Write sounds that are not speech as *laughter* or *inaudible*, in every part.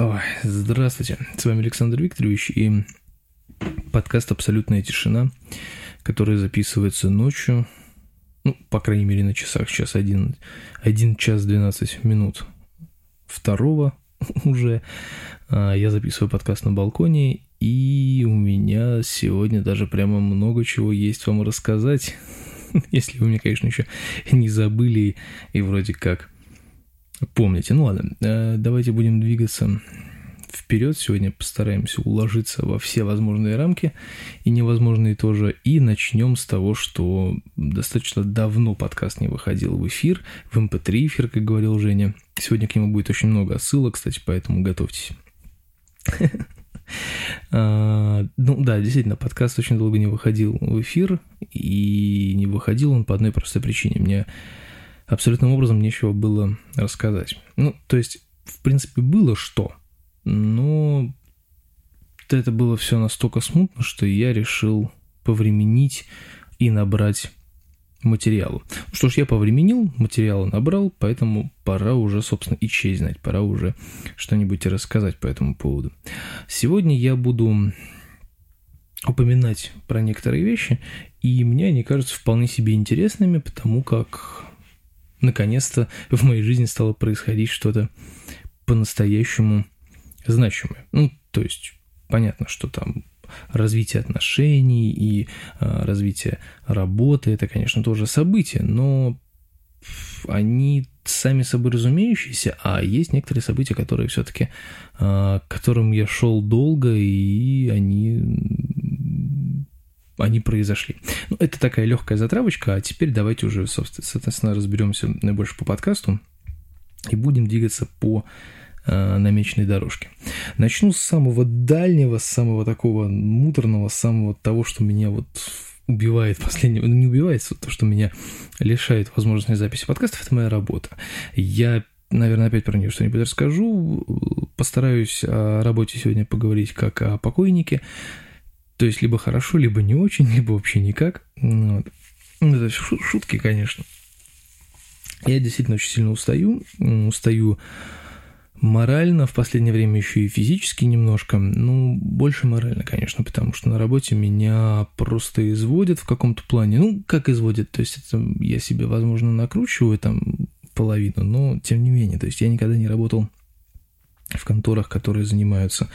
Ой, здравствуйте, с вами Александр Викторович и подкаст «Абсолютная тишина», который записывается ночью, ну, по крайней мере, на часах, сейчас 1, 1 час 12 минут второго *laughs* уже. А, я записываю подкаст на балконе, и у меня сегодня даже прямо много чего есть вам рассказать, *laughs* если вы меня, конечно, еще не забыли и вроде как помните. Ну ладно, э, давайте будем двигаться вперед. Сегодня постараемся уложиться во все возможные рамки и невозможные тоже. И начнем с того, что достаточно давно подкаст не выходил в эфир, в MP3 эм эфир, как говорил Женя. Сегодня к нему будет очень много ссылок, кстати, поэтому готовьтесь. *laughs* А, ну да, действительно, подкаст очень долго не выходил в эфир, и не выходил он по одной простой причине. Мне абсолютным образом нечего было рассказать. Ну, то есть, в принципе, было что, но это было все настолько смутно, что я решил повременить и набрать материалу. Ну что ж, я повременил, материала набрал, поэтому пора уже, собственно, и честь знать, пора уже что-нибудь рассказать по этому поводу. Сегодня я буду упоминать про некоторые вещи, и мне они кажутся вполне себе интересными, потому как наконец-то в моей жизни стало происходить что-то по-настоящему значимое. Ну, то есть, понятно, что там развитие отношений и э, развитие работы, это, конечно, тоже события, но они сами собой разумеющиеся, а есть некоторые события, которые все-таки, э, к которым я шел долго, и они они произошли. Ну, это такая легкая затравочка, а теперь давайте уже, соответственно, разберемся больше по подкасту и будем двигаться по э, намеченной дорожке. Начну с самого дальнего, с самого такого муторного, с самого того, что меня вот убивает *laughs* последнего, ну не убивает, то, что меня лишает возможности записи подкастов, это моя работа. Я наверное, опять про нее что-нибудь расскажу. Постараюсь о работе сегодня поговорить как о покойнике. То есть либо хорошо, либо не очень, *laughs* либо вообще никак. Ну вот. Ну, это шутки, конечно. Я действительно очень сильно устаю. Устаю морально, в последнее время еще и физически немножко. Ну, больше морально, конечно, потому что на работе меня просто изводят в каком-то плане. Ну, как изводят, то есть это я себе, возможно, накручиваю там половину, но тем не менее, то есть я никогда не работал в конторах, которые занимаются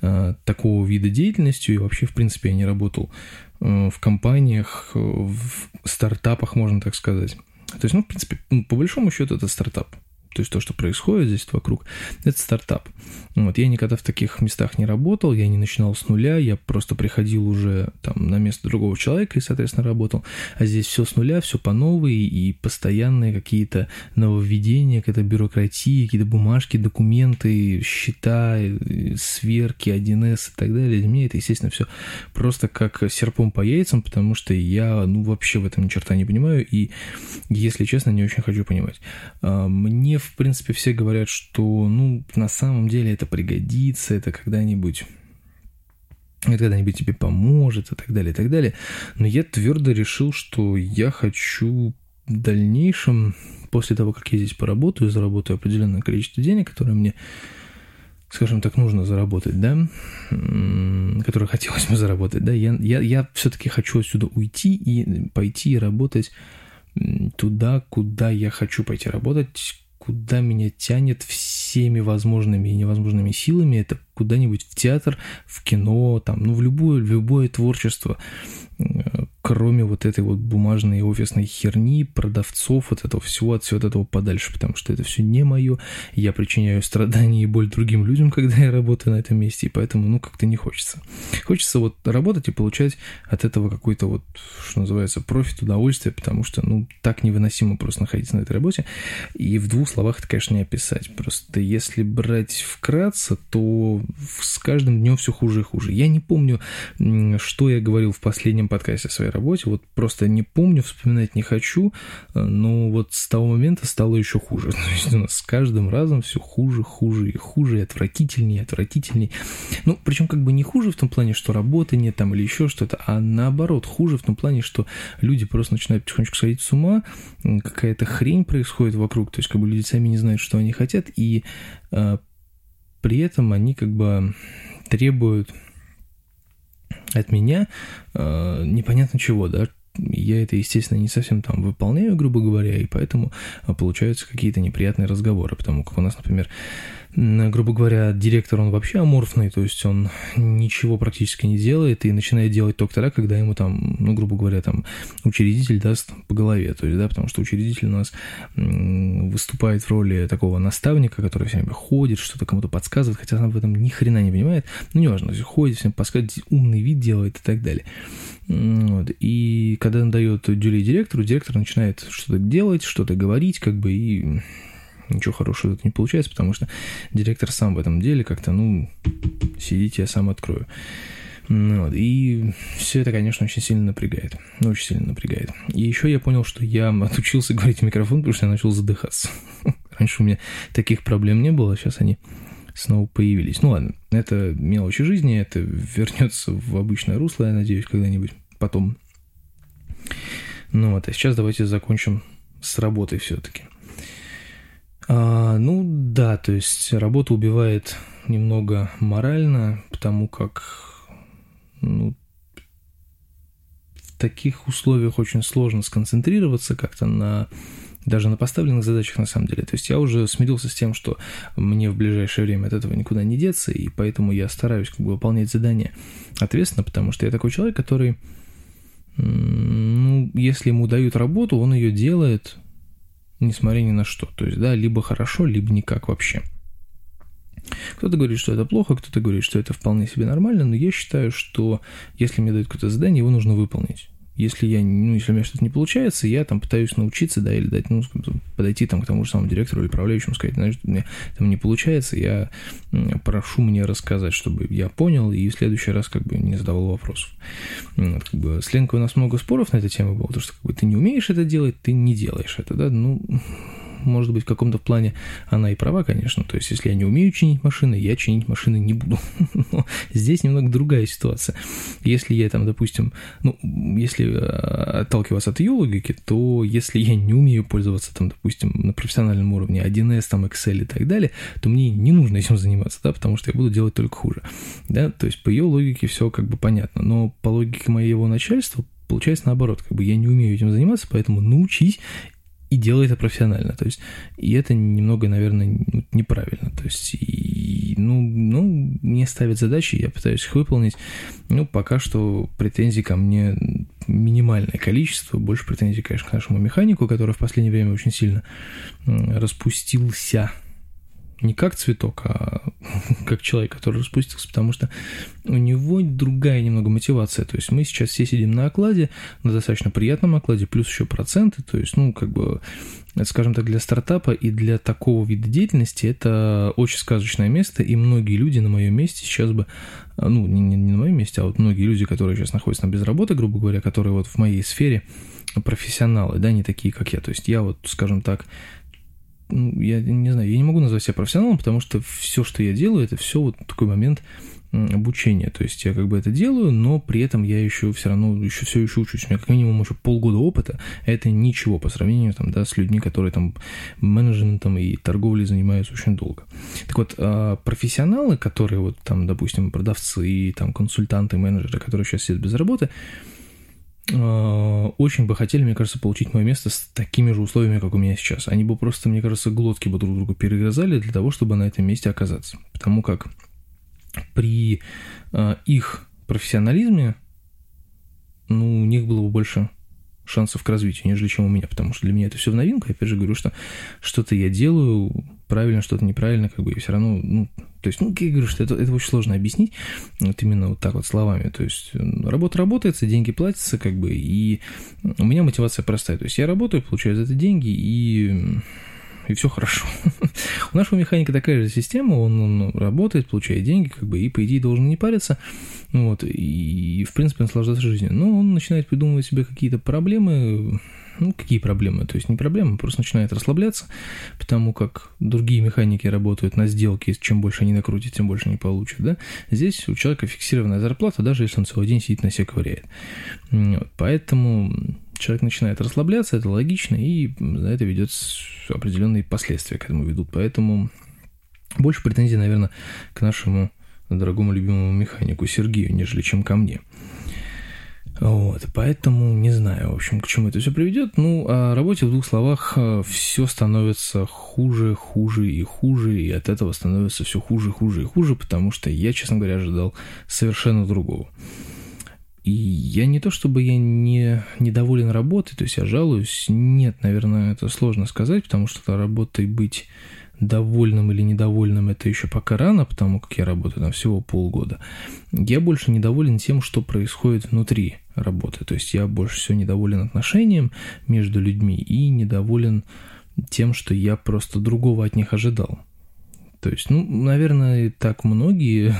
э, такого вида деятельностью, и вообще, в принципе, я не работал э, в компаниях, в стартапах, можно так сказать. То есть, ну, в принципе, по большому счету это стартап то есть то, что происходит здесь вокруг, это стартап. Вот, я никогда в таких местах не работал, я не начинал с нуля, я просто приходил уже там на место другого человека и, соответственно, работал. А здесь все с нуля, все по новой и постоянные какие-то нововведения, какая-то бюрократия, какие-то бумажки, документы, счета, сверки, 1С и так далее. Для меня это, естественно, все просто как серпом по яйцам, потому что я, ну, вообще в этом ни черта не понимаю и, если честно, не очень хочу понимать. А, в принципе, все говорят, что, ну, на самом деле это пригодится, это когда-нибудь это когда-нибудь тебе поможет и так далее, и так далее. Но я твердо решил, что я хочу в дальнейшем, после того, как я здесь поработаю, заработаю определенное количество денег, которое мне, скажем так, нужно заработать, да, которое хотелось бы заработать, да, я, я, я все-таки хочу отсюда уйти и пойти работать туда, куда я хочу пойти работать, куда меня тянет всеми возможными и невозможными силами, это куда-нибудь в театр, в кино, там, ну, в любое, в любое творчество, кроме вот этой вот бумажной офисной херни, продавцов, вот этого всего, от всего этого подальше, потому что это все не мое, я причиняю страдания и боль другим людям, когда я работаю на этом месте, и поэтому, ну, как-то не хочется. Хочется вот работать и получать от этого какой-то вот, что называется, профит, удовольствие, потому что, ну, так невыносимо просто находиться на этой работе, и в двух словах это, конечно, не описать. Просто если брать вкратце, то с каждым днем все хуже и хуже. Я не помню, что я говорил в последнем подкасте своей работе, вот просто не помню, вспоминать не хочу, э, но вот с того момента стало еще хуже. *laughs* То есть у нас с каждым разом все хуже, хуже и хуже, и отвратительнее, отвратительнее. Ну, причем как бы не хуже в том плане, что работы нет там или еще что-то, а наоборот, хуже в том плане, что люди просто начинают потихонечку сходить с ума, какая-то хрень происходит вокруг, то есть как бы люди сами не знают, что они хотят, и э, при этом они как бы требуют от меня э, непонятно чего, да, я это, естественно, не совсем там выполняю, грубо говоря, и поэтому а, получаются какие-то неприятные разговоры, потому как у нас, например, грубо говоря, директор, он вообще аморфный, то есть он ничего практически не делает и начинает делать только тогда, когда ему там, ну, грубо говоря, там учредитель даст по голове, то есть, да, потому что учредитель у нас выступает в роли такого наставника, который все время ходит, что-то кому-то подсказывает, хотя он в этом ни хрена не понимает, ну, неважно, ходит, всем подсказывает, умный вид делает и так далее. Вот. И когда он дает дюлей директору, директор начинает что-то делать, что-то говорить, как бы, и ничего хорошего это не получается, потому что директор сам в этом деле как-то, ну, сидите, я сам открою. Ну вот. И все это, конечно, очень сильно напрягает. Очень сильно напрягает. И еще я понял, что я отучился говорить в микрофон, потому что я начал задыхаться. *laughs* Раньше у меня таких проблем не было, сейчас они снова появились. Ну ладно, это мелочи жизни, это вернется в обычное русло, я надеюсь, когда-нибудь потом. Ну вот, а сейчас давайте закончим с работой все-таки. А, ну да, то есть работа убивает немного морально, потому как ну, в таких условиях очень сложно сконцентрироваться как-то на даже на поставленных задачах на самом деле. То есть я уже смирился с тем, что мне в ближайшее время от этого никуда не деться, и поэтому я стараюсь как бы выполнять задания ответственно, потому что я такой человек, который, ну, если ему дают работу, он ее делает, несмотря ни на что. То есть, да, либо хорошо, либо никак вообще. Кто-то говорит, что это плохо, кто-то говорит, что это вполне себе нормально, но я считаю, что если мне дают какое-то задание, его нужно выполнить если я, ну, если у меня что-то не получается, я там пытаюсь научиться, да, или дать, ну, подойти там к тому же самому директору или управляющему, сказать, знаешь, у меня там не получается, я прошу мне рассказать, чтобы я понял, и в следующий раз как бы не задавал вопросов. Вот, как бы, с Ленкой у нас много споров на эту тему было, потому что как бы, ты не умеешь это делать, ты не делаешь это, да, ну, может быть, в каком-то плане она и права, конечно. То есть, если я не умею чинить машины, я чинить машины не буду. *laughs* Но здесь немного другая ситуация. Если я там, допустим, ну, если э, отталкиваться от ее логики, то если я не умею пользоваться там, допустим, на профессиональном уровне 1С, там, Excel и так далее, то мне не нужно этим заниматься, да, потому что я буду делать только хуже. Да, то есть по ее логике все как бы понятно. Но по логике моего начальства получается наоборот, как бы я не умею этим заниматься, поэтому научись и делай это профессионально. То есть, и это немного, наверное, неправильно. То есть, и, ну, ну, мне ставят задачи, я пытаюсь их выполнить. Ну, пока что претензий ко мне минимальное количество. Больше претензий, конечно, к нашему механику, который в последнее время очень сильно распустился не как цветок, а *laughs* как человек, который распустился, потому что у него другая немного мотивация. То есть мы сейчас все сидим на окладе, на достаточно приятном окладе, плюс еще проценты. То есть, ну, как бы, скажем так, для стартапа и для такого вида деятельности это очень сказочное место, и многие люди на моем месте сейчас бы, ну, не, не, не на моем месте, а вот многие люди, которые сейчас находятся на безработе, грубо говоря, которые вот в моей сфере профессионалы, да, не такие, как я. То есть я вот, скажем так, я не знаю, я не могу назвать себя профессионалом, потому что все, что я делаю, это все вот такой момент обучения. То есть я как бы это делаю, но при этом я еще все равно еще все еще учусь. У меня как минимум еще полгода опыта, а это ничего по сравнению там, да, с людьми, которые там менеджментом и торговлей занимаются очень долго. Так вот, а профессионалы, которые вот там, допустим, продавцы и там консультанты, менеджеры, которые сейчас сидят без работы, очень бы хотели, мне кажется, получить мое место с такими же условиями, как у меня сейчас. Они бы просто, мне кажется, глотки бы друг другу перегрызали для того, чтобы на этом месте оказаться. Потому как при э, их профессионализме, ну, у них было бы больше шансов к развитию, нежели чем у меня, потому что для меня это все в новинку. Я опять же говорю, что что-то я делаю правильно, что-то неправильно, как бы, и все равно, ну, то есть, ну, я говорю, что это, это очень сложно объяснить, вот именно вот так вот словами. То есть, работа работается, деньги платятся, как бы, и у меня мотивация простая. То есть, я работаю, получаю за это деньги, и и все хорошо. *laughs* У нашего механика такая же система, он работает, получает деньги, как бы, и, по идее, должен не париться, вот, и, в принципе, наслаждаться жизнью. Но он начинает придумывать себе какие-то проблемы, ну, какие проблемы? То есть не проблемы, просто начинает расслабляться, потому как другие механики работают на сделке, чем больше они накрутят, тем больше они получат, да? Здесь у человека фиксированная зарплата, даже если он целый день сидит на себе ковыряет. Вот, поэтому человек начинает расслабляться, это логично, и это ведет определенные последствия к этому ведут. Поэтому Больше претензий, наверное, к нашему дорогому любимому механику Сергею, нежели чем ко мне. Вот, поэтому не знаю, в общем, к чему это все приведет. Ну, о работе в двух словах э, все становится хуже, хуже и хуже, и от этого становится все хуже, хуже и хуже, потому что я, честно говоря, ожидал совершенно другого. И я не то чтобы я не недоволен работой, то есть я жалуюсь, нет, наверное, это сложно сказать, потому что работой быть довольным или недовольным это еще пока рано, потому как я работаю там всего полгода. Я больше недоволен тем, что происходит внутри работы. То есть я больше всего недоволен отношением между людьми и недоволен тем, что я просто другого от них ожидал. То есть, ну, наверное, так многие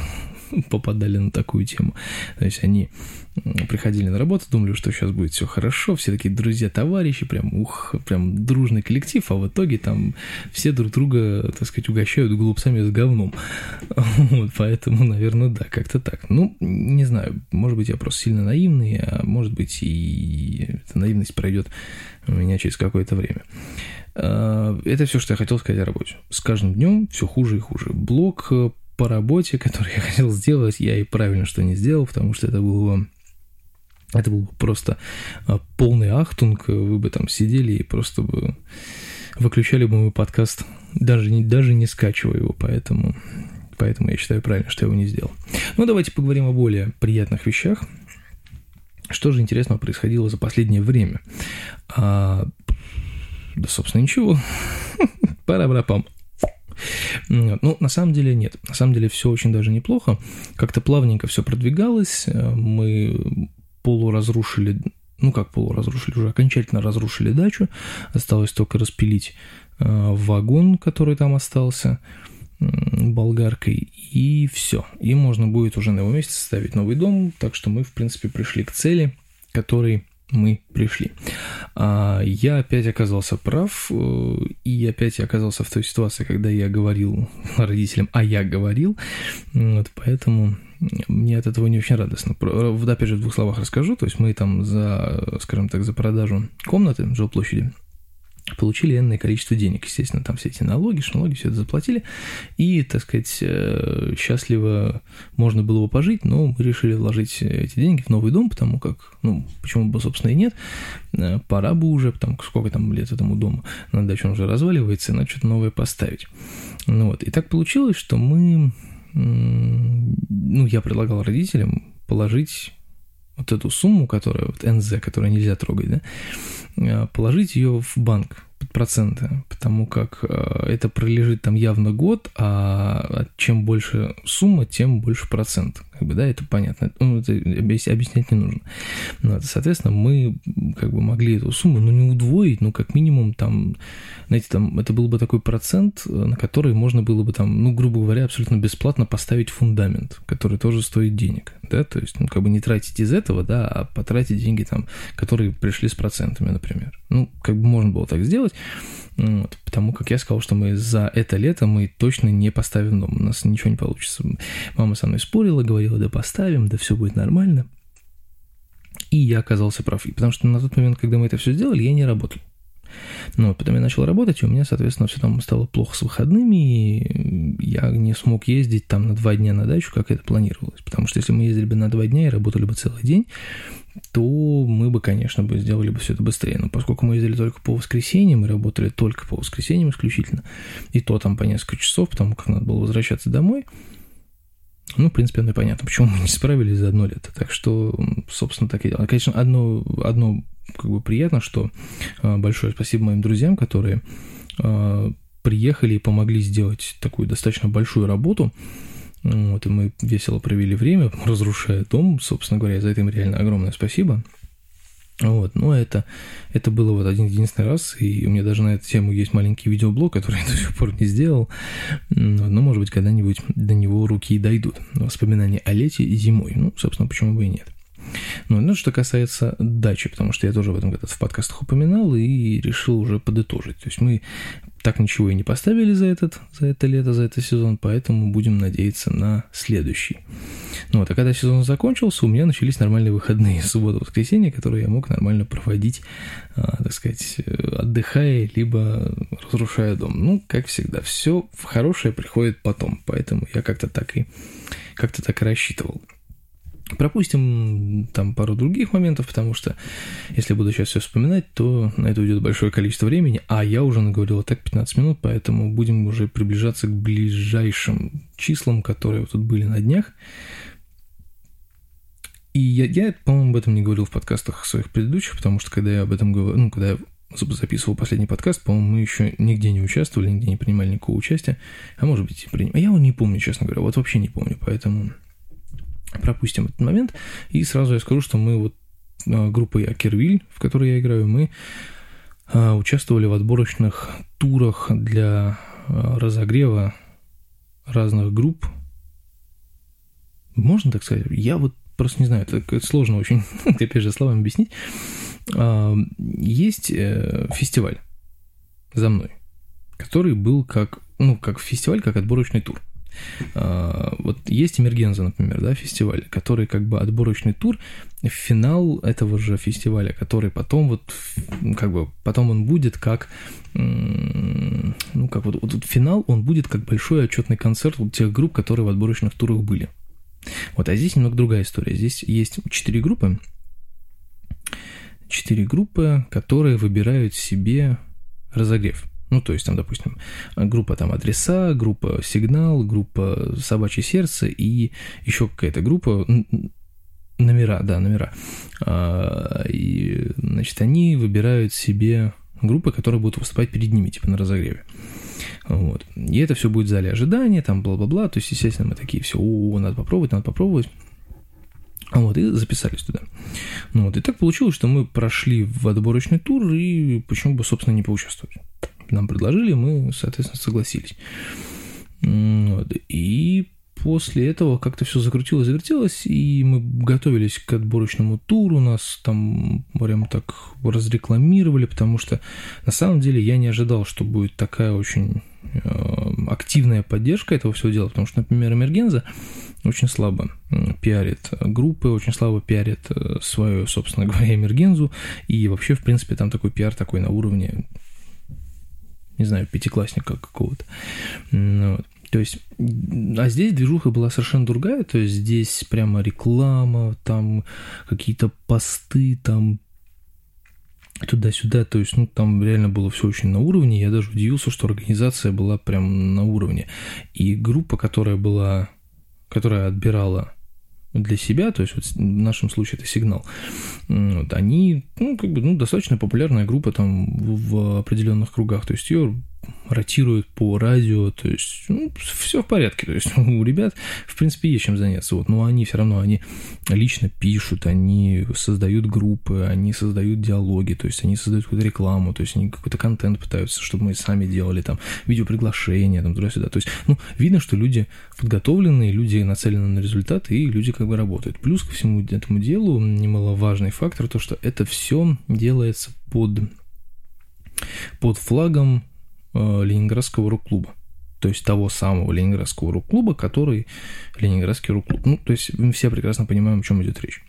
*laughs* попадали на такую тему. То есть они приходили на работу, думали, что сейчас будет все хорошо, все такие друзья, товарищи, прям, ух, прям дружный коллектив, а в итоге там все друг друга, так сказать, угощают голубцами с говном. *laughs* Вот, поэтому, наверное, да, как-то так. Ну, не знаю, может быть, я просто сильно наивный, а может быть, и эта наивность пройдет у меня через какое-то время. А, это все, что я хотел сказать о работе. С каждым днем все хуже и хуже. Блог по работе, который я *laughs* хотел сделать, я и правильно что не сделал, потому что это было это был бы просто а, полный ахтунг, вы бы там сидели и просто бы выключали бы мой подкаст, даже не, даже не скачивая его, поэтому, поэтому я считаю правильно, что я его не сделал. Ну, давайте поговорим о более приятных вещах. Что же интересного происходило за последнее время? А, да, собственно, ничего. *laughs* Пара-бра-пам. Ну, на самом деле нет. На самом деле все очень даже неплохо. Как-то плавненько все продвигалось. Мы полуразрушили, ну как полуразрушили, уже окончательно разрушили дачу, осталось только распилить э, вагон, который там остался болгаркой, и все. И можно будет уже на его месте ставить новый дом, так что мы, в принципе, пришли к цели, которой мы пришли. А я опять оказался прав, э, и опять я оказался в той ситуации, когда я говорил родителям, а я говорил, вот поэтому мне от этого не очень радостно. Вот опять же в двух словах расскажу, то есть мы там за, скажем так, за продажу комнаты жилплощади получили энное количество денег. Естественно, там все эти налоги, шналоги, все это заплатили. И, так сказать, э, счастливо можно было бы пожить, но мы решили вложить эти деньги в новый дом, потому как, ну, почему бы, собственно, и нет. Э, пора бы уже, потому сколько там лет этому дому. На даче он уже разваливается, и надо что-то новое поставить. Ну вот. И так получилось, что мы ну, я предлагал родителям положить вот эту сумму, которая, вот НЗ, которую нельзя трогать, да, а, положить ее в банк под проценты, потому как а, это пролежит там явно год, а чем больше сумма, тем больше процент. Как бы, да, это понятно. Ну, это объяснять не нужно. Ну, соответственно, мы как бы могли эту сумму, ну, не удвоить, но как минимум там, знаете, там это был бы такой процент, на который можно было бы там, ну, грубо говоря, абсолютно бесплатно поставить фундамент, который тоже стоит денег, да, то есть, ну, как бы не тратить из этого, да, а потратить деньги там, которые пришли с процентами, например. Ну, как бы можно было так сделать, вот, потому как я сказал, что мы за это лето мы точно не поставим дом, у нас ничего не получится. Мама со мной спорила, говорила, да поставим, да все будет нормально. И я оказался прав. И потому что на тот момент, когда мы это все сделали, я не работал. Но потом я начал работать, и у меня, соответственно, все там стало плохо с выходными, и я не смог ездить там на два дня на дачу, как это планировалось. Потому что если мы ездили бы на два дня и работали бы целый день, то мы бы, конечно, бы сделали бы все это быстрее. Но поскольку мы ездили только по воскресеньям, мы работали только по воскресеньям исключительно, и то там по несколько часов, потому как надо было возвращаться домой, ну, в принципе, оно и понятно, почему мы не справились за одно лето. Так что, собственно, так и дело. Конечно, одно, одно как бы приятно, что а, большое спасибо моим друзьям, которые а, приехали и помогли сделать такую достаточно большую работу. Вот, и мы весело провели время, разрушая дом. Собственно говоря, за это им реально огромное спасибо. Вот, но это, это было вот один единственный раз, и у меня даже на эту тему есть маленький видеоблог, который я до сих пор не сделал, но, может быть, когда-нибудь до него руки и дойдут. Воспоминания о лете и зимой, ну, собственно, почему бы и нет. Ну, ну, что касается дачи, потому что я тоже в этом году в подкастах упоминал и решил уже подытожить. То есть мы так ничего и не поставили за, этот, за это лето, за этот сезон, поэтому будем надеяться на следующий. Ну вот, а когда сезон закончился, у меня начались нормальные выходные, суббота, воскресенье, которые я мог нормально проводить, а, так сказать, отдыхая, либо разрушая дом. Ну, как всегда, все в хорошее приходит потом, поэтому я как-то так и как-то так и рассчитывал. Пропустим там пару других моментов, потому что если буду сейчас все вспоминать, то на это уйдет большое количество времени, а я уже наговорил так 15 минут, поэтому будем уже приближаться к ближайшим числам, которые вот тут были на днях. И я, я по-моему, об этом не говорил в подкастах своих предыдущих, потому что когда я об этом говорю, ну, когда я записывал последний подкаст, по-моему, мы еще нигде не участвовали, нигде не принимали никакого участия, а может быть и принимали. Я его не помню, честно говоря, вот вообще не помню, поэтому пропустим этот момент. И сразу я скажу, что мы вот а, группой Акервиль, в которой я играю, мы а, участвовали в отборочных турах для а, разогрева разных групп. Можно так сказать? Я вот просто не знаю, это, это сложно очень, *laughs* опять же, словами объяснить. Есть э, фестиваль за мной, который был как, ну, как фестиваль, как отборочный тур. А, вот есть Эмергенза, например, да, фестиваль, который как бы отборочный тур, финал этого же фестиваля, который потом вот, как бы, потом он будет как, ну, как вот, вот финал, он будет как большой отчетный концерт вот тех групп, которые в отборочных турах были. Вот, а здесь немного другая история. Здесь есть четыре группы, четыре группы, которые выбирают себе разогрев. Ну, то есть там, допустим, группа там адреса, группа сигнал, группа собачье сердце и еще какая-то группа номера, да, номера. А, и, значит, они выбирают себе группы, которые будут выступать перед ними, типа на разогреве. Вот. И это все будет в зале ожидания, там бла-бла-бла. То есть, естественно, мы такие все, о, надо попробовать, надо попробовать. Вот, и записались туда. Ну вот, и так получилось, что мы прошли в отборочный тур, и почему бы, собственно, не поучаствовать нам предложили, мы, соответственно, согласились. Вот. И после этого как-то все закрутилось, завертелось, и мы готовились к отборочному туру, нас там прям так разрекламировали, потому что на самом деле я не ожидал, что будет такая очень э, активная поддержка этого всего дела, потому что, например, Эмергенза очень слабо пиарит группы, очень слабо пиарит э, свою, собственно *laughs* говоря, Эмергензу, и вообще, в принципе, там такой пиар такой на уровне не знаю, пятиклассника какого-то. Ну вот. То есть, а здесь движуха была совершенно другая, то есть здесь прямо реклама, там какие-то посты, там туда-сюда, то есть, ну, там реально было все очень на уровне, я даже удивился, что организация была прям на уровне. И группа, которая была, которая отбирала для себя, то есть вот в нашем случае это сигнал, вот, они, ну, как бы, ну, достаточно популярная группа там в определенных кругах, то есть ее ротируют по радио, то есть ну, все в порядке, то есть *laughs* у ребят, в принципе, есть чем заняться, вот, но они все равно, они лично пишут, они создают группы, они создают диалоги, то есть они создают какую-то рекламу, то есть они какой-то контент пытаются, чтобы мы сами делали, там, видеоприглашения, там, туда-сюда, то есть, ну, видно, что люди подготовленные, люди нацелены на результаты, и люди как бы работают. Плюс ко всему этому делу немаловажный фактор, то, что это все делается под под флагом Ленинградского рок-клуба. То есть того самого Ленинградского рок-клуба, который Ленинградский рок-клуб. Ну, то есть мы все прекрасно понимаем, о чем идет речь.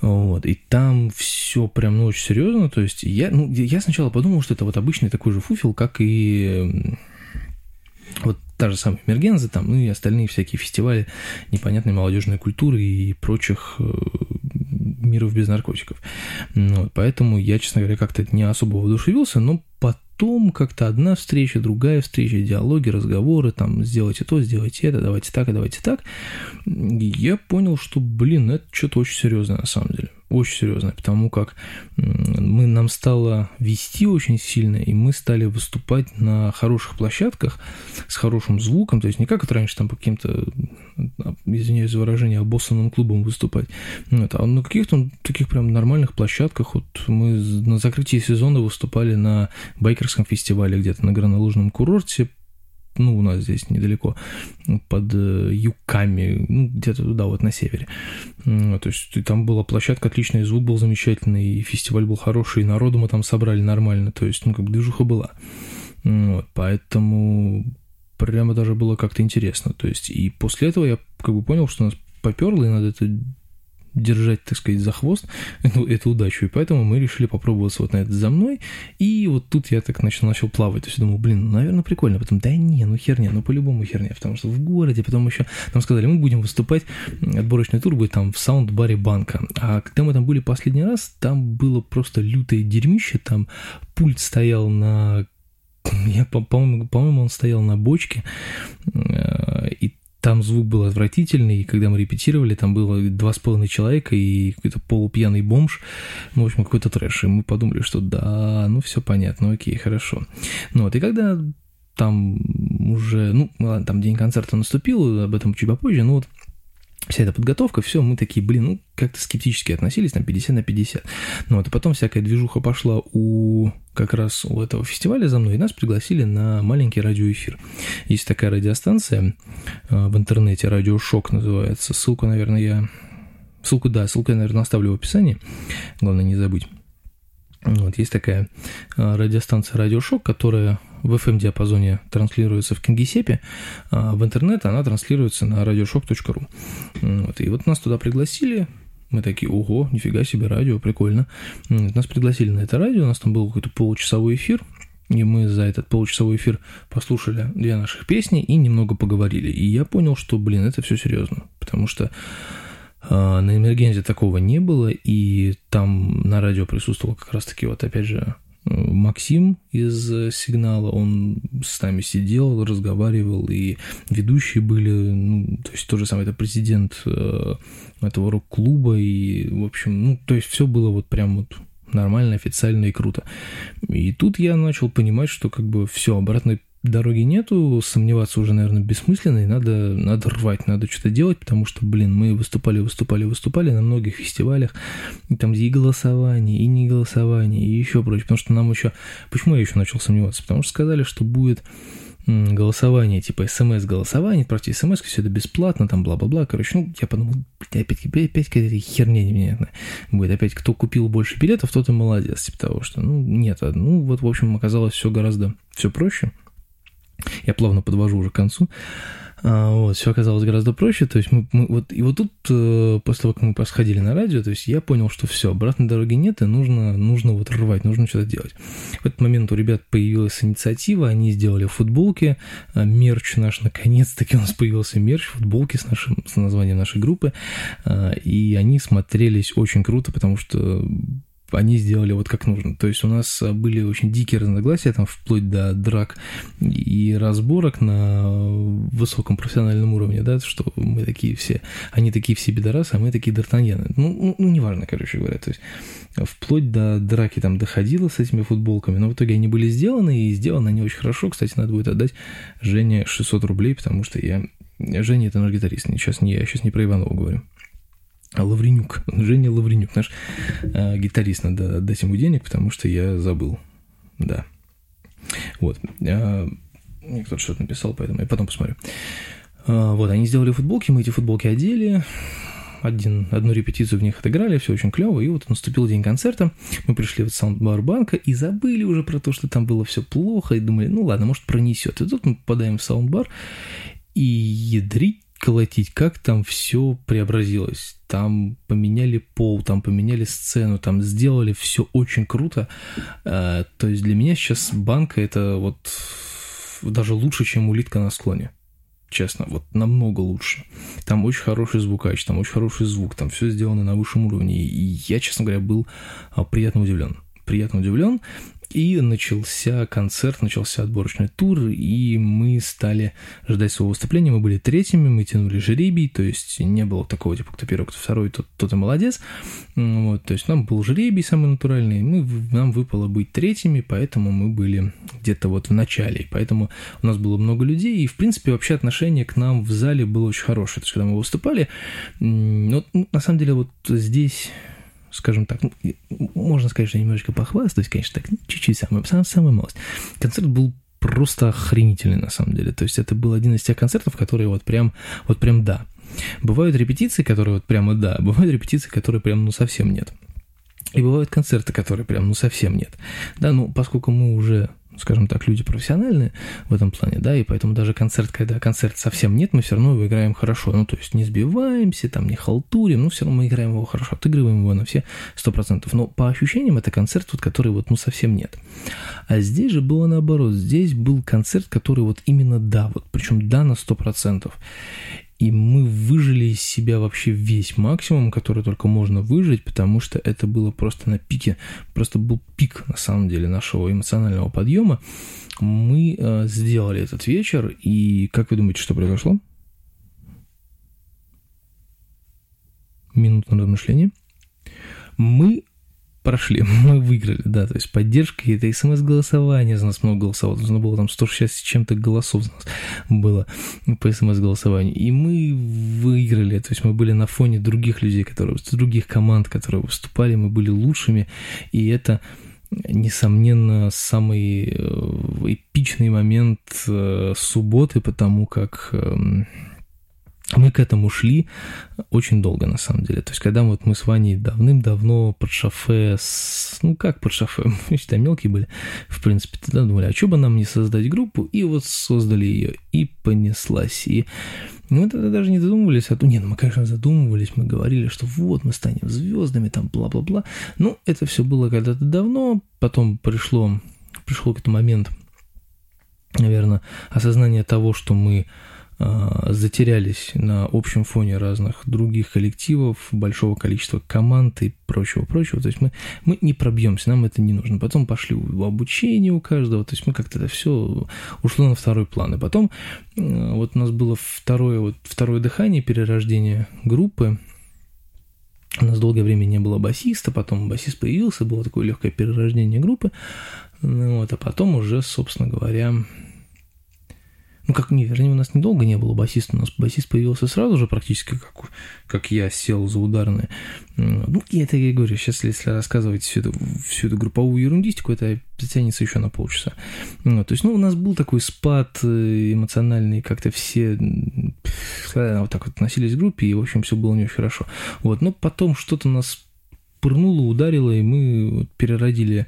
Вот, и там все прям ну, очень серьезно. То есть я, ну, я сначала подумал, что это вот обычный такой же фуфел, как и вот та же самая Мергенза, там, ну и остальные всякие фестивали непонятной молодежной культуры и прочих э, миров без наркотиков. Вот, поэтому я, честно говоря, как-то не особо воодушевился, но потом как-то одна встреча, другая встреча, диалоги, разговоры, там, сделайте то, сделайте это, давайте так, давайте так. Я понял, что, блин, это что-то очень серьезное на самом деле. Очень серьезная, потому как мы, нам стало вести очень сильно, и мы стали выступать на хороших площадках с хорошим звуком, то есть не как это раньше там по каким-то, извиняюсь за выражение, обоссанным клубом выступать, вот, а на каких-то таких прям нормальных площадках, вот мы на закрытии сезона выступали на байкерском фестивале где-то на горнолыжном курорте, ну, у нас здесь недалеко, под э, Юками, ну, где-то туда, вот на севере. То есть там была площадка отличная, звук был замечательный, и фестиваль был хороший, и народу мы там собрали нормально, то есть, ну, как бы движуха была. Вот, поэтому прямо даже было как-то интересно. То есть, и после этого я как бы понял, что нас поперло, и надо это держать, так сказать, за хвост эту, эту удачу. И поэтому мы решили попробоваться вот на это за мной. И вот тут я так начал, начал плавать. То есть думал, блин, ну, наверное, прикольно. Потом, да не, ну херня, ну по-любому херня. Потому что в городе, потом еще нам сказали, мы будем выступать, отборочный тур будет там в саунд-баре банка. А когда мы там были последний раз, там было просто лютое дерьмище. Там пульт стоял на я, по-моему, по-моему, он стоял на бочке, э, и там звук был отвратительный, и когда мы репетировали, там было два с половиной человека и какой-то полупьяный бомж, ну, в общем, какой-то трэш, и мы подумали, что да, ну, все понятно, окей, хорошо. Ну, вот, и когда там уже, ну, ладно, там день концерта наступил, об этом чуть попозже, но вот вся эта подготовка, все, мы такие, блин, ну, как-то скептически относились, там, 50 на 50. Ну, вот, и потом всякая движуха пошла у как раз у этого фестиваля за мной, и нас пригласили на маленький радиоэфир. Есть такая радиостанция э, в интернете, радиошок называется, ссылку, наверное, я... Ссылку, да, ссылку я, наверное, оставлю в описании, главное не забыть. Вот, есть такая э, радиостанция «Радиошок», которая в FM-диапазоне транслируется в Кингисеппе, а в интернет она транслируется на radioshock.ru. Вот, и вот нас туда пригласили, мы такие, ого, нифига себе, радио, прикольно. Нас пригласили на это радио, у нас там был какой-то получасовой эфир, и мы за этот получасовой эфир послушали две наших песни и немного поговорили. И я понял, что, блин, это все серьезно, потому что на Эмергензе такого не было, и там на радио присутствовал как раз-таки вот опять же Максим из «Сигнала», он с нами сидел, разговаривал, и ведущие были, ну, то есть тот же самый это президент э, этого рок-клуба, и, в общем, ну, то есть все было вот прям вот нормально, официально и круто. И тут я начал понимать, что как бы все, обратной дороги нету, сомневаться уже, наверное, бессмысленно, и надо, надо рвать, надо что-то делать, потому что, блин, мы выступали, выступали, выступали на многих фестивалях, и там и голосование, и не голосование, и еще прочее, потому что нам еще... Почему я еще начал сомневаться? Потому что сказали, что будет голосование, типа смс-голосование, отправьте смс, все это бесплатно, там бла-бла-бла. Короче, ну, я подумал, опять, опять, какая-то херня непонятная будет. Опять, кто купил больше билетов, тот и молодец, типа того, что, ну, нет, ну, вот, в общем, оказалось все гораздо, все проще. Я плавно подвожу уже к концу. А, вот, все оказалось гораздо проще. То есть мы, мы вот, и вот тут, э, после того, как мы посходили на радио, то есть я понял, что все, обратной дороги нет, и нужно, нужно вот рвать, нужно что-то делать. В этот момент у ребят появилась инициатива, они сделали футболки, а, мерч наш, наконец-таки у нас появился мерч, футболки с, нашим, с названием нашей группы, а, и они смотрелись очень круто, потому что они сделали вот как нужно. То есть у нас были очень дикие разногласия, там вплоть до драк и разборок на высоком профессиональном уровне, да, что мы такие все, они такие все бедорасы, а мы такие д'Артаньяны. Ну, ну, ну, неважно, короче говоря, то есть вплоть до драки там доходило с этими футболками, но в итоге они были сделаны, и сделаны они очень хорошо. Кстати, надо будет отдать Жене 600 рублей, потому что я... Женя – это наш гитарист, сейчас не, я сейчас не про Иванова говорю. Лавренюк, Женя Лавренюк, наш э, гитарист, надо отдать ему денег, потому что я забыл, да. Вот. Э, кто-то что-то написал, поэтому я потом посмотрю. Э, вот, они сделали футболки, мы эти футболки одели, один, одну репетицию в них отыграли, все очень клево, и вот наступил день концерта, мы пришли в саундбар банка и забыли уже про то, что там было все плохо, и думали, ну ладно, может пронесет. И тут мы попадаем в саундбар, и ядрить колотить, как там все преобразилось. Там поменяли пол, там поменяли сцену, там сделали все очень круто. А, то есть для меня сейчас банка это вот даже лучше, чем улитка на склоне. Честно, вот намного лучше. Там очень хороший звукач, там очень хороший звук, там все сделано на высшем уровне. И я, честно говоря, был а, приятно удивлен приятно удивлен. И начался концерт, начался отборочный тур, и мы стали ждать своего выступления. Мы были третьими, мы тянули жеребий, то есть не было такого, типа, кто первый, кто второй, тот, тот и молодец. Вот, то есть нам был жеребий самый натуральный, мы, нам выпало быть третьими, поэтому мы были где-то вот в начале. Поэтому у нас было много людей, и, в принципе, вообще отношение к нам в зале было очень хорошее. То есть, когда мы выступали, ну, на самом деле, вот здесь скажем так, ну, можно сказать, что немножечко похвастаюсь, конечно, так, ну, чуть-чуть, самая, самая, самая малость. Концерт был просто охренительный на самом деле. То есть это был один из тех концертов, которые вот прям, вот прям да. Бывают репетиции, которые вот прямо да, бывают репетиции, которые прям ну совсем нет. И бывают концерты, которые прям ну совсем нет. Да, ну поскольку мы уже скажем так, люди профессиональные в этом плане, да, и поэтому даже концерт, когда концерт совсем нет, мы все равно его играем хорошо, ну, то есть не сбиваемся, там, не халтурим, но все равно мы играем его хорошо, отыгрываем его на все сто процентов. Но по ощущениям это концерт, вот, который вот, ну, совсем нет. А здесь же было наоборот, здесь был концерт, который вот именно да, вот, причем да на сто процентов и мы выжили из себя вообще весь максимум, который только можно выжить, потому что это было просто на пике, просто был пик, на самом деле, нашего эмоционального подъема. Мы э, сделали этот вечер, и как вы думаете, что произошло? Минута на размышление. Мы прошли, *laughs* мы выиграли, да, то есть поддержка, это смс-голосование, за нас много голосовало, нужно было там 160 с чем-то голосов за нас было по смс-голосованию, и мы выиграли, то есть мы были на фоне других людей, которые, других команд, которые выступали, мы были лучшими, и это несомненно, самый э, эпичный момент э, субботы, потому как эм, мы к этому шли очень долго, на самом деле. То есть, когда вот мы с Ваней давным-давно под шофе, с... ну как под шофе, *laughs* мы считай, мелкие были, в принципе, тогда думали, а что бы нам не создать группу, и вот создали ее, и понеслась. И мы тогда даже не задумывались, а то, нет, ну мы, конечно, задумывались, мы говорили, что вот, мы станем звездами, там, бла-бла-бла. Ну, это все было когда-то давно, потом пришло, пришел какой-то момент, наверное, осознание того, что мы затерялись на общем фоне разных других коллективов, большого количества команд и прочего-прочего. То есть мы, мы не пробьемся, нам это не нужно. Потом пошли в обучение у каждого, то есть мы как-то это все ушло на второй план. И потом а, вот у нас было второе, вот, второе дыхание, перерождение группы, у нас долгое время не было басиста, потом басист появился, было такое легкое перерождение группы, ну вот, а потом уже, собственно говоря, ну, как, не, вернее, у нас недолго не было басиста, у нас басист появился сразу же практически, как, как я сел за ударные. Ну, и это я говорю, сейчас, если рассказывать всю эту, всю эту групповую ерундистику, это затянется еще на полчаса. Ну, то есть, ну, у нас был такой спад э, эмоциональный, как-то все вот так вот относились к группе, и, в общем, все было не очень хорошо. Вот, но потом что-то нас пырнуло, ударило, и мы переродили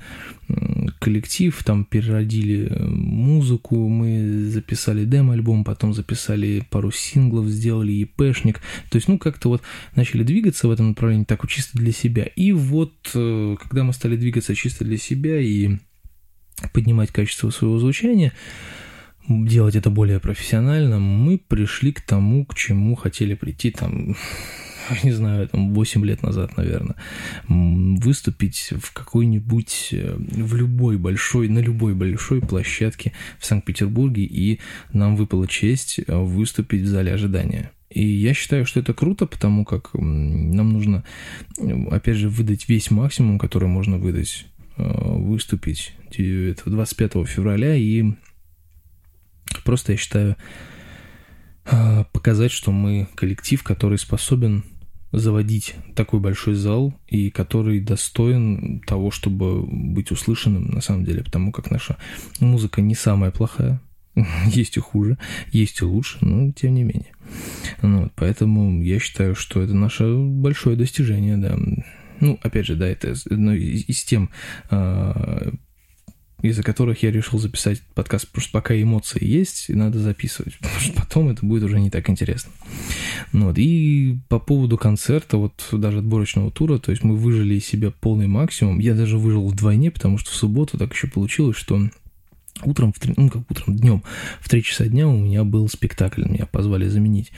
коллектив, там переродили э, музыку, мы записали демо-альбом, потом записали пару синглов, сделали епешник, то есть, ну, как-то вот начали двигаться в этом направлении так вот чисто для себя. И вот, э, когда мы стали двигаться чисто для себя и поднимать качество своего звучания, делать это более профессионально, мы пришли к тому, к чему хотели прийти там *laughs* не знаю, там 8 лет назад, наверное, выступить в какой-нибудь, э, в любой большой, на любой большой площадке в Санкт-Петербурге, и нам выпала честь э, выступить в зале ожидания. И я считаю, что это круто, потому как нам нужно, опять же, выдать весь максимум, который можно выдать, э, выступить 25 февраля, и просто я считаю показать, что мы коллектив, который способен заводить такой большой зал и который достоин того, чтобы быть услышанным на самом деле, потому как наша музыка не самая плохая, *laughs* есть и хуже, есть и лучше, но тем не менее. Ну, вот, поэтому я считаю, что это наше большое достижение, да. Ну, опять же, да, это одно из, из тем а, из-за которых я решил записать подкаст, потому что пока эмоции есть, надо записывать, *laughs* потому что потом это будет уже не так интересно. Ну, вот. И по поводу концерта, вот даже отборочного тура, то есть мы выжили из себя полный максимум, я даже выжил вдвойне, потому что в субботу так еще получилось, что Утром, в 3, ну как утром, днем в 3 часа дня у меня был спектакль. Меня позвали заменить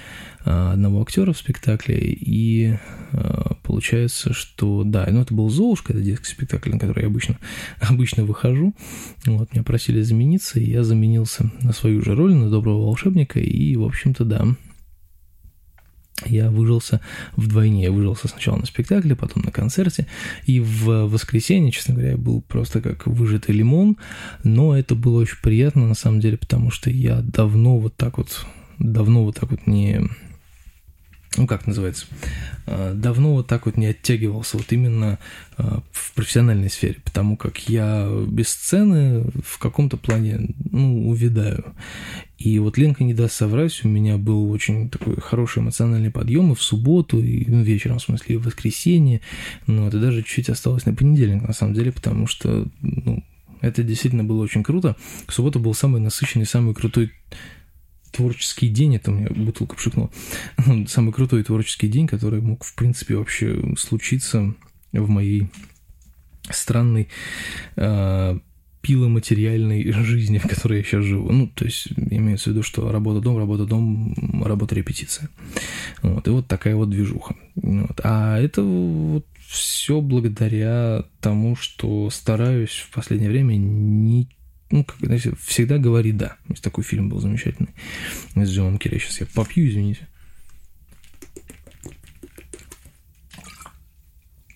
а, одного актера в спектакле. И а, получается, что да, ну это был Золушка, это детский спектакль, на который я обычно, *laughs* обычно выхожу. Вот, меня просили замениться, и я заменился на свою же роль, на доброго волшебника. И, в общем-то, да, я выжился вдвойне. Я выжился сначала на спектакле, потом на концерте. И в воскресенье, честно говоря, я был просто как выжатый лимон. Но это было очень приятно, на самом деле, потому что я давно вот так вот, давно вот так вот не ну как называется, а, давно вот так вот не оттягивался вот именно а, в профессиональной сфере, потому как я без сцены в каком-то плане, ну, увядаю. И вот Ленка не даст соврать, у меня был очень такой хороший эмоциональный подъем и в субботу, и ну, вечером, в смысле, и в воскресенье, но это даже чуть осталось на понедельник, на самом деле, потому что, ну, это действительно было очень круто. Суббота был самый насыщенный, самый крутой творческий день, это у меня бутылка пшикнула, самый крутой творческий день, который мог, в принципе, вообще случиться в моей странной э, пиломатериальной жизни, в которой я сейчас живу. Ну, то есть имеется в виду, что работа-дом, работа-дом, работа-репетиция. Вот, и вот такая вот движуха. Вот. А это вот все благодаря тому, что стараюсь в последнее время не ну, как, знаете, всегда говори «да». Есть такой фильм был замечательный с Джоном Керри. Сейчас я попью, извините.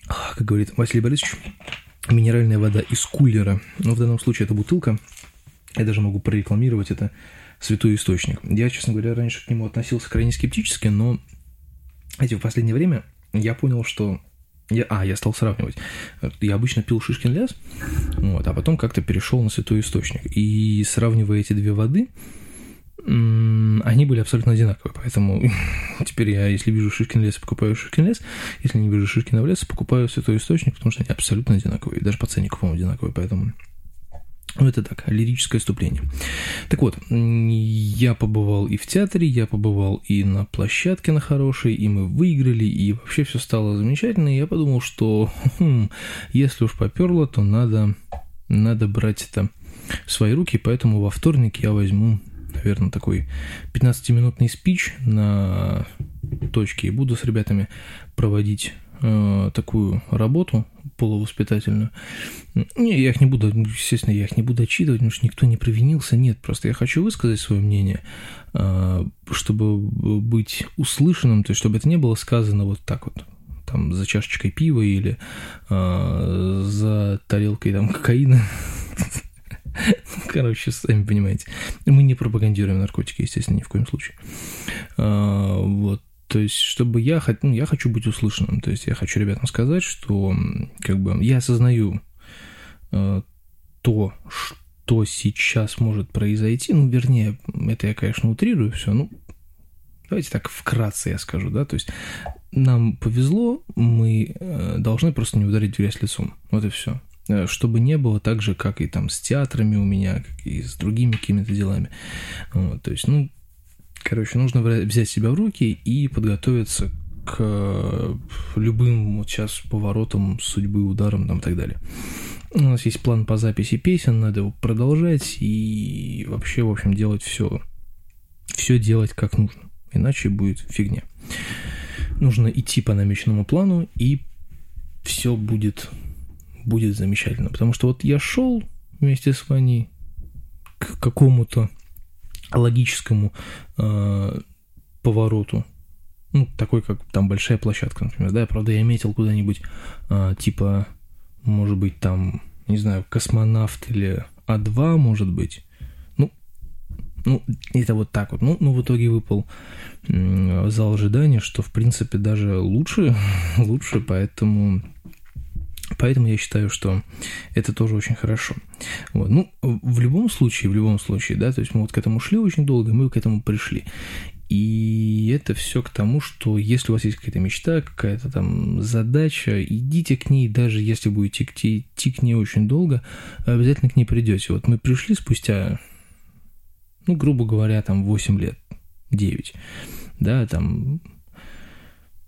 Как говорит Василий Борисович, минеральная вода из кулера. Но в данном случае это бутылка. Я даже могу прорекламировать это святой источник. Я, честно говоря, раньше к нему относился крайне скептически, но эти в последнее время я понял, что я, а, я стал сравнивать. Я обычно пил Шишкин лес, вот, а потом как-то перешел на святой источник. И сравнивая эти две воды, они были абсолютно одинаковые, поэтому *laughs* теперь я, если вижу Шишкин лес, покупаю Шишкин лес, если не вижу Шишкина в лес, покупаю Святой Источник, потому что они абсолютно одинаковые, даже по ценнику, по-моему, одинаковые, поэтому ну, это так, лирическое вступление. Так вот, я побывал и в театре, я побывал и на площадке на хорошей, и мы выиграли, и вообще все стало замечательно, и я подумал, что *laughs* хм, если уж поперло, то надо, надо брать это в свои руки, поэтому во вторник я возьму, наверное, такой 15-минутный спич на точке и буду с ребятами проводить э, такую работу полувоспитательную. Не, я их не буду, естественно, я их не буду отчитывать, потому что никто не провинился. Нет, просто я хочу высказать свое мнение, э, чтобы быть услышанным, то есть чтобы это не было сказано вот так вот, там, за чашечкой пива или э, за тарелкой там кокаина. *laughs* Короче, сами понимаете. Мы не пропагандируем наркотики, естественно, ни в коем случае. А, вот. То есть, чтобы я, ну, я хочу быть услышанным. То есть, я хочу ребятам сказать, что как бы я осознаю э, то, что сейчас может произойти. Ну, вернее, это я, конечно, утрирую все. Ну, давайте так вкратце я скажу, да. То есть, нам повезло, мы э, должны просто не ударить в грязь лицом. Вот и все э, чтобы не было так же, как и там с театрами у меня, как и с другими какими-то делами. Вот, то есть, ну, Короче, нужно взять себя в руки и подготовиться к э, любым вот сейчас поворотам судьбы, ударам там и так далее. У нас есть план по записи песен, надо его продолжать и вообще, в общем, делать все, все делать как нужно, иначе будет фигня. Нужно идти по намеченному плану и все будет, будет замечательно. Потому что вот я шел вместе с Ваней к какому-то логическому э, повороту. Ну, такой, как там большая площадка, например, да, правда, я метил куда-нибудь, э, типа, может быть, там, не знаю, космонавт или А2, может быть. Ну, ну, это вот так вот. Ну, ну в итоге выпал э, зал ожидания, что, в принципе, даже лучше, *laughs* лучше, поэтому Поэтому я считаю, что это тоже очень хорошо. Вот. Ну, в любом случае, в любом случае, да, то есть мы вот к этому шли очень долго, мы к этому пришли. И это все к тому, что если у вас есть какая-то мечта, какая-то там задача, идите к ней, даже если будете идти, идти к ней очень долго, обязательно к ней придете. Вот мы пришли спустя, ну, грубо говоря, там 8 лет, 9, да, там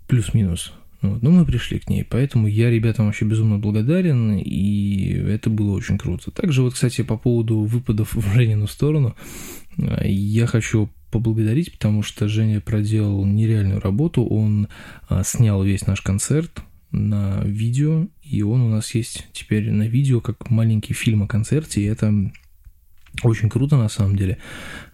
плюс-минус вот. Но мы пришли к ней, поэтому я ребятам вообще безумно благодарен, и это было очень круто. Также вот, кстати, по поводу выпадов *laughs* в Женину сторону, э, я хочу поблагодарить, потому что Женя проделал нереальную работу, он а, снял весь наш концерт на видео, и он у нас есть теперь на видео как маленький фильм о концерте, и это очень круто на самом деле.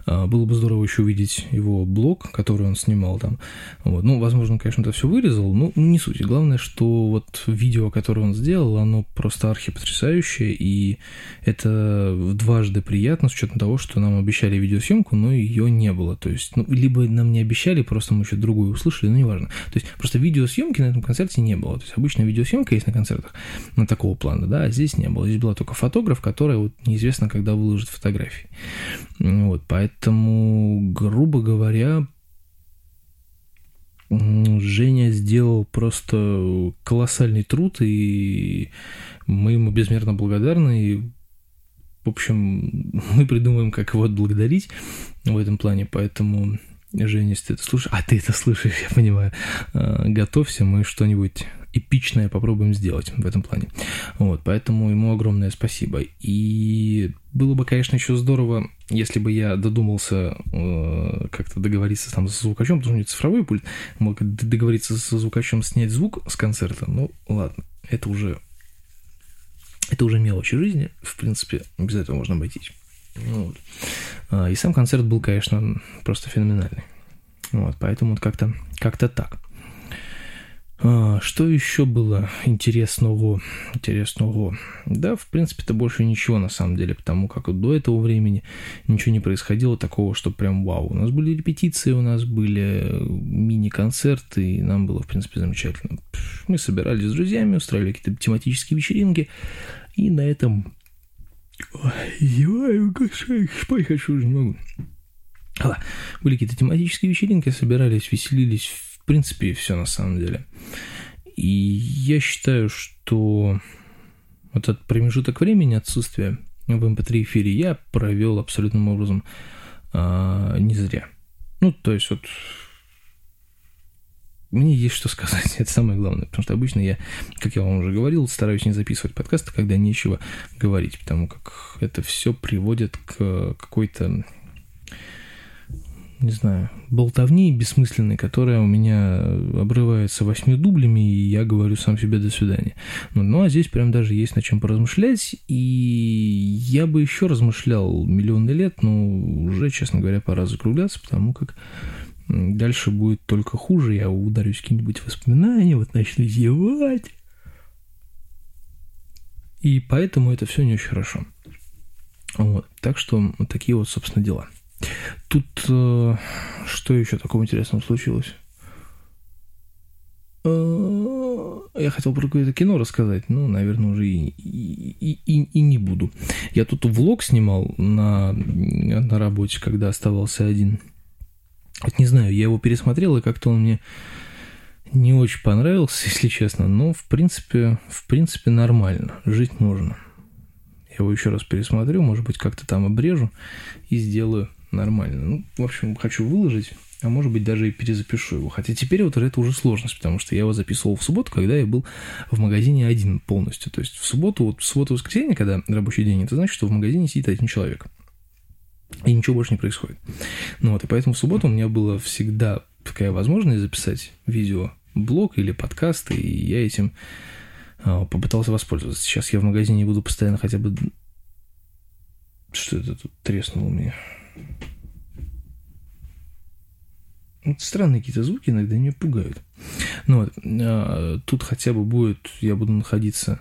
А, было бы здорово еще увидеть его блог, который он снимал там. Вот. Ну, возможно, конечно, это все вырезал, но не суть. Главное, что вот видео, которое он сделал, оно просто архипотрясающее, и это дважды приятно, с учетом того, что нам обещали видеосъемку, но ее не было. То есть, ну, либо нам не обещали, просто мы еще другую услышали, но неважно. То есть, просто видеосъемки на этом концерте не было. То есть, обычная видеосъемка есть на концертах на такого плана, да, а здесь не было. Здесь была только фотограф, который вот неизвестно, когда выложит фотографии. Вот, поэтому, грубо говоря, Женя сделал просто колоссальный труд, и мы ему безмерно благодарны. И, в общем, *laughs* мы придумаем, как его отблагодарить в этом плане, поэтому Женя, если ты это слушаешь, а ты это слышишь, *laughs* я понимаю, а, готовься, мы что-нибудь эпичное попробуем сделать в этом плане. Вот, поэтому ему огромное спасибо. И было бы, конечно, еще здорово, если бы я додумался э, как-то договориться там с звукачом, потому что у меня цифровой пульт, мог договориться со звукачом снять звук с концерта. Ну, ладно, это уже это уже мелочи жизни, в принципе, без этого можно обойтись. Вот. А, и сам концерт был, конечно, просто феноменальный. Вот, поэтому вот как-то как так. А, что еще было интересного? Интересного? Да, в принципе-то больше ничего на самом деле, потому как до этого времени ничего не происходило такого, что прям вау. У нас были репетиции, у нас были мини-концерты, и нам было, в принципе, замечательно. Мы собирались с друзьями, устраивали какие-то тематические вечеринки, и на этом... Ой, зеваю, спать хочу, уже не могу. Были какие-то тематические вечеринки, собирались, веселились, принципе, все на самом деле. И я считаю, что вот этот промежуток времени отсутствия в MP3 эм эфире я провел абсолютным образом а, не зря. Ну, то есть вот мне есть что сказать, *laughs* это самое главное, потому что обычно я, как я вам уже говорил, стараюсь не записывать подкасты, когда нечего говорить, потому как это все приводит к какой-то не знаю, болтовни бессмысленной, которая у меня обрывается восьми дублями, и я говорю сам себе «до свидания». Ну, ну, а здесь прям даже есть над чем поразмышлять, и я бы еще размышлял миллионы лет, но уже, честно говоря, пора закругляться, потому как дальше будет только хуже, я ударюсь какие-нибудь воспоминания, вот начну зевать. И поэтому это все не очень хорошо. Вот. Так что вот такие вот, собственно, дела. Тут э, что еще такого интересного случилось? Э, я хотел про какое-то кино рассказать, но, наверное, уже и, и, и, и не буду. Я тут влог снимал на, на работе, когда оставался один. Вот не знаю, я его пересмотрел, и как-то он мне не очень понравился, *laughs* если честно, но в принципе, в принципе нормально, жить можно. Я его еще раз пересмотрю, может быть, как-то там обрежу и сделаю нормально. Ну, в общем, хочу выложить, а может быть даже и перезапишу его. Хотя теперь вот это уже сложность, потому что я его записывал в субботу, когда я был в магазине один полностью. То есть в субботу, вот в субботу воскресенье, когда рабочий день, это значит, что в магазине сидит один человек. И ничего больше не происходит. Ну вот, и поэтому в субботу у меня была всегда такая возможность записать видео, блог или подкаст, и я этим а, попытался воспользоваться. Сейчас я в магазине буду постоянно хотя бы... Что это тут треснуло у меня? Вот странные какие-то звуки иногда меня пугают. Ну вот, а, тут хотя бы будет, я буду находиться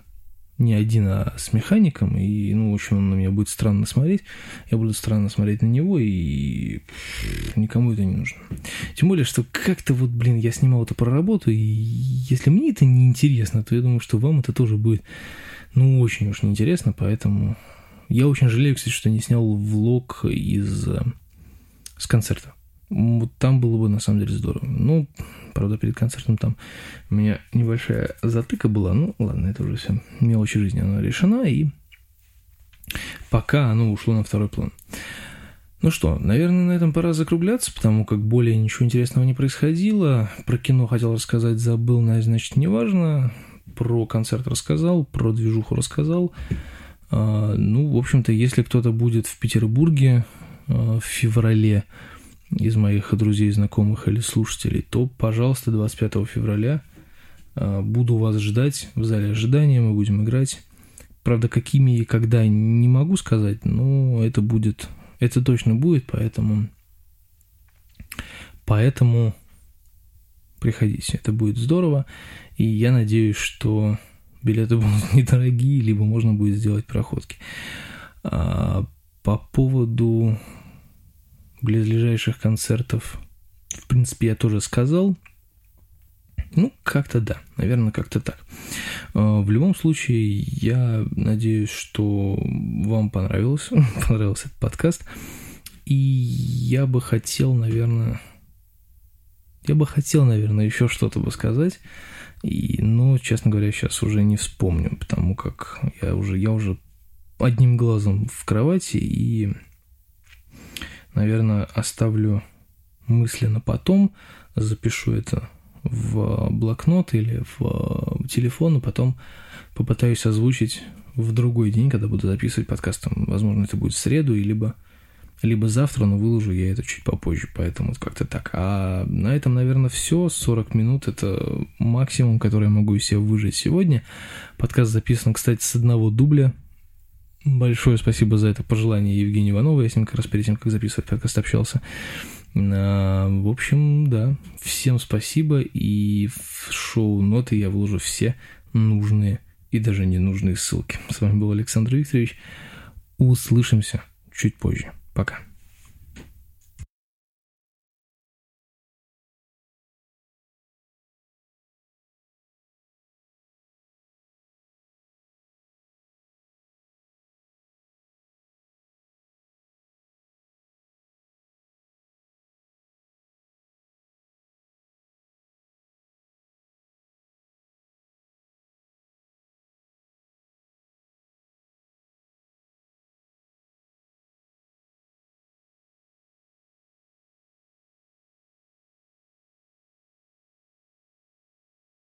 не один, а с механиком, и, ну, в общем, он на меня будет странно смотреть, я буду странно смотреть на него, и никому это не нужно. Тем более, что как-то вот, блин, я снимал это про работу, и если мне это не интересно, то я думаю, что вам это тоже будет, ну, очень уж неинтересно, поэтому я очень жалею, кстати, что не снял влог из э, с концерта. Вот там было бы на самом деле здорово. Ну, правда, перед концертом там у меня небольшая затыка была. Ну, ладно, это уже все мелочи жизни, она решена, и пока оно ушло на второй план. Ну что, наверное, на этом пора закругляться, потому как более ничего интересного не происходило. Про кино хотел рассказать, забыл, значит, неважно. Про концерт рассказал, про движуху рассказал. А, ну, в общем-то, если кто-то будет в Петербурге а, в феврале из моих друзей, знакомых или слушателей, то, пожалуйста, 25 февраля а, буду вас ждать в зале ожидания, мы будем играть. Правда, какими и когда не могу сказать, но это будет, Это точно будет, поэтому... Поэтому приходите, это будет здорово. И я надеюсь, что билеты будут *laughs* недорогие, либо можно будет сделать проходки. А по поводу близлежащих концертов, в принципе, я тоже сказал. Ну, как-то да, наверное, как-то так. А, в любом случае, я надеюсь, что вам понравилось, *laughs* понравился этот подкаст. И я бы хотел, наверное, я бы хотел, наверное, еще что-то бы сказать. И, но, честно говоря, сейчас уже не вспомню, потому как я уже, я уже одним глазом в кровати и, наверное, оставлю мысли на потом, запишу это в блокнот или в телефон, и потом попытаюсь озвучить в другой день, когда буду записывать подкаст. Возможно, это будет в среду, либо либо завтра, но выложу я это чуть попозже, поэтому как-то так. А на этом, наверное, все. 40 минут – это максимум, который я могу из себя выжить сегодня. Подкаст записан, кстати, с одного дубля. Большое спасибо за это пожелание Евгению Иванову. Я с ним как раз перед тем, как записывать подкаст, общался. А, в общем, да, всем спасибо. И в шоу-ноты я выложу все нужные и даже ненужные ссылки. С вами был Александр Викторович. Услышимся чуть позже. Пока.